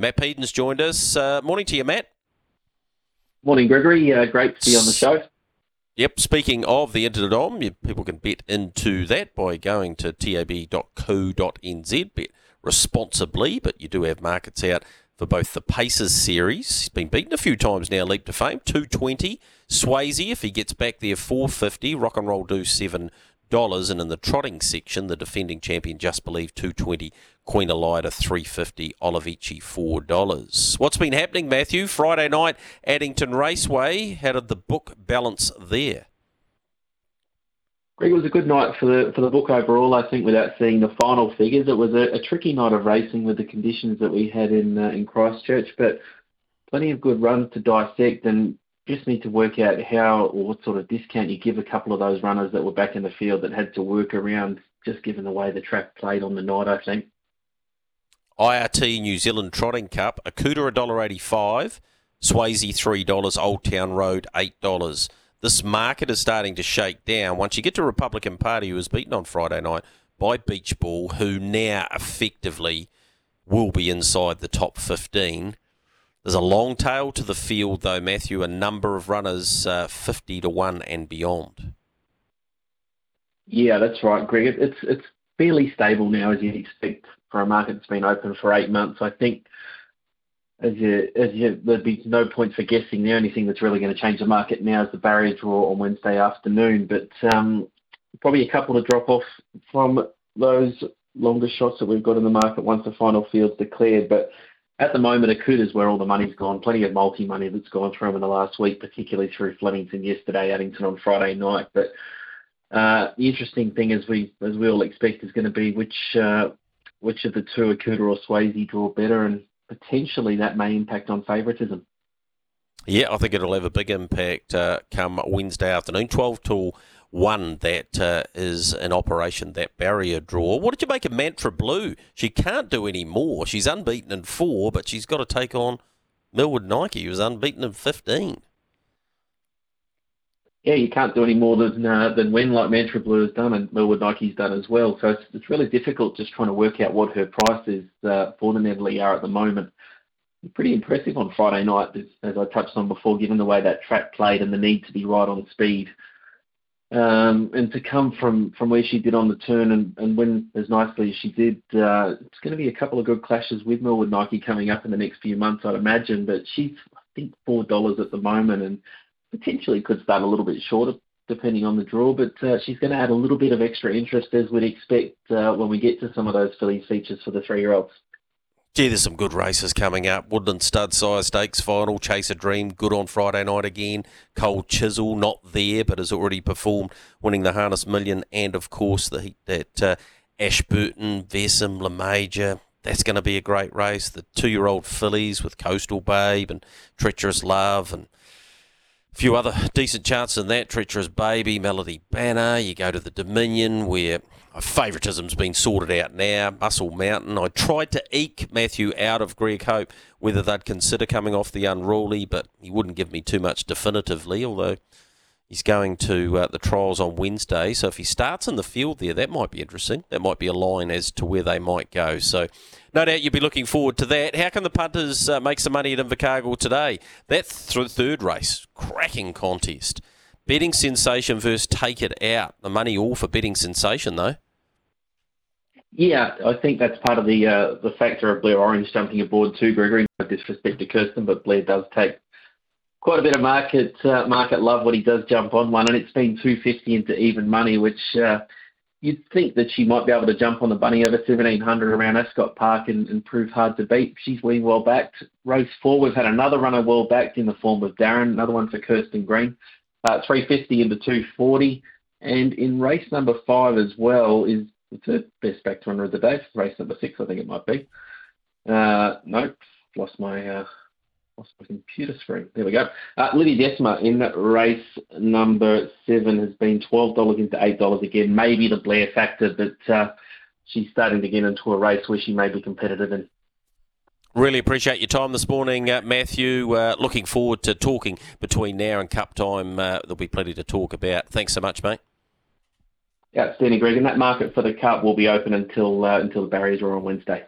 Matt Peden's joined us. Uh, morning to you, Matt. Morning, Gregory. Uh, great to be on the show. Yep. Speaking of the Interdome, people can bet into that by going to tab.co.nz. Bet responsibly, but you do have markets out for both the Pacers series. He's been beaten a few times now, leap to fame. 220. Swayzee, if he gets back there, 450. Rock and roll do seven dollars, and in the trotting section, the defending champion Just Believe two twenty, Queen Elida three fifty, Olivici four dollars. What's been happening, Matthew? Friday night, Addington Raceway. How did the book balance there? Greg, it was a good night for the for the book overall. I think, without seeing the final figures, it was a, a tricky night of racing with the conditions that we had in uh, in Christchurch, but plenty of good runs to dissect and just need to work out how or what sort of discount you give a couple of those runners that were back in the field that had to work around, just given the way the track played on the night, I think. IRT New Zealand Trotting Cup, Akuta $1.85, Swayzee $3, Old Town Road $8. This market is starting to shake down. Once you get to Republican Party, who was beaten on Friday night by Beach Ball, who now effectively will be inside the top 15 there's a long tail to the field, though, Matthew. A number of runners, uh, 50 to 1 and beyond. Yeah, that's right, Greg. It's it's fairly stable now, as you'd expect for a market that's been open for eight months. I think as you, as you, there'd be no point for guessing. The only thing that's really going to change the market now is the barrier draw on Wednesday afternoon. But um, probably a couple to drop off from those longer shots that we've got in the market once the final field's declared. But at the moment, Akuta's where all the money's gone. Plenty of multi money that's gone through them in the last week, particularly through Flemington yesterday, Addington on Friday night. But uh, the interesting thing, as we as we all expect, is going to be which uh, which of the two, Akuta or Swayzee, draw better, and potentially that may impact on favouritism. Yeah, I think it'll have a big impact uh, come Wednesday afternoon, twelve till one that uh, is in operation, that barrier draw. What did you make of Mantra Blue? She can't do any more. She's unbeaten in four, but she's got to take on Millwood Nike, who was unbeaten in 15. Yeah, you can't do any more than uh, than when like Mantra Blue has done and Millwood Nike's done as well. So it's, it's really difficult just trying to work out what her price is uh, for the Neville are at the moment. Pretty impressive on Friday night, as I touched on before, given the way that track played and the need to be right on speed. Um, and to come from, from where she did on the turn and, and win as nicely as she did, uh, it's going to be a couple of good clashes with Millwood Nike coming up in the next few months, I'd imagine. But she's, I think, four dollars at the moment, and potentially could start a little bit shorter depending on the draw. But uh, she's going to add a little bit of extra interest, as we'd expect uh, when we get to some of those filly features for the three-year-olds. Gee, there's some good races coming up. Woodland Stud Sire Stakes final, Chase a Dream, good on Friday night again. Cold Chisel, not there, but has already performed, winning the Harness Million, and of course the heat that uh, Ashburton, Vesem, La Major. That's going to be a great race. The two-year-old fillies with Coastal Babe and Treacherous Love and few other decent chances in that. Treacherous Baby, Melody Banner. You go to the Dominion where favouritism's been sorted out now. Muscle Mountain. I tried to eke Matthew out of Greg Hope whether they'd consider coming off the unruly, but he wouldn't give me too much definitively, although he's going to uh, the trials on Wednesday. So if he starts in the field there, that might be interesting. That might be a line as to where they might go. So no doubt you'll be looking forward to that. How can the punters uh, make some money at Invercargill today? That th- third race, cracking contest. Betting Sensation versus Take It Out. The money all for Betting Sensation, though. Yeah, I think that's part of the uh, the factor of Blair Orange jumping aboard too, Gregory. No disrespect to Kirsten, but Blair does take quite a bit of market uh, market love when he does jump on one, and it's been 250 into even money, which uh, you'd think that she might be able to jump on the bunny over 1700 around Ascot Park and, and prove hard to beat. She's been well backed. Race four, we've had another runner well backed in the form of Darren, another one for Kirsten Green, uh, 350 into 240. And in race number five as well is the third best backed runner of the day, race number six, I think it might be. Uh, nope, lost my uh, lost my computer screen. There we go. Uh, Lydia Decima in race number seven has been twelve dollars into eight dollars again. Maybe the Blair factor, but uh, she's starting to get into a race where she may be competitive in. Really appreciate your time this morning, uh, Matthew. Uh, looking forward to talking between now and cup time. Uh, there'll be plenty to talk about. Thanks so much, mate. Outstanding, Greg. And that market for the cup will be open until uh, until the barriers are on Wednesday.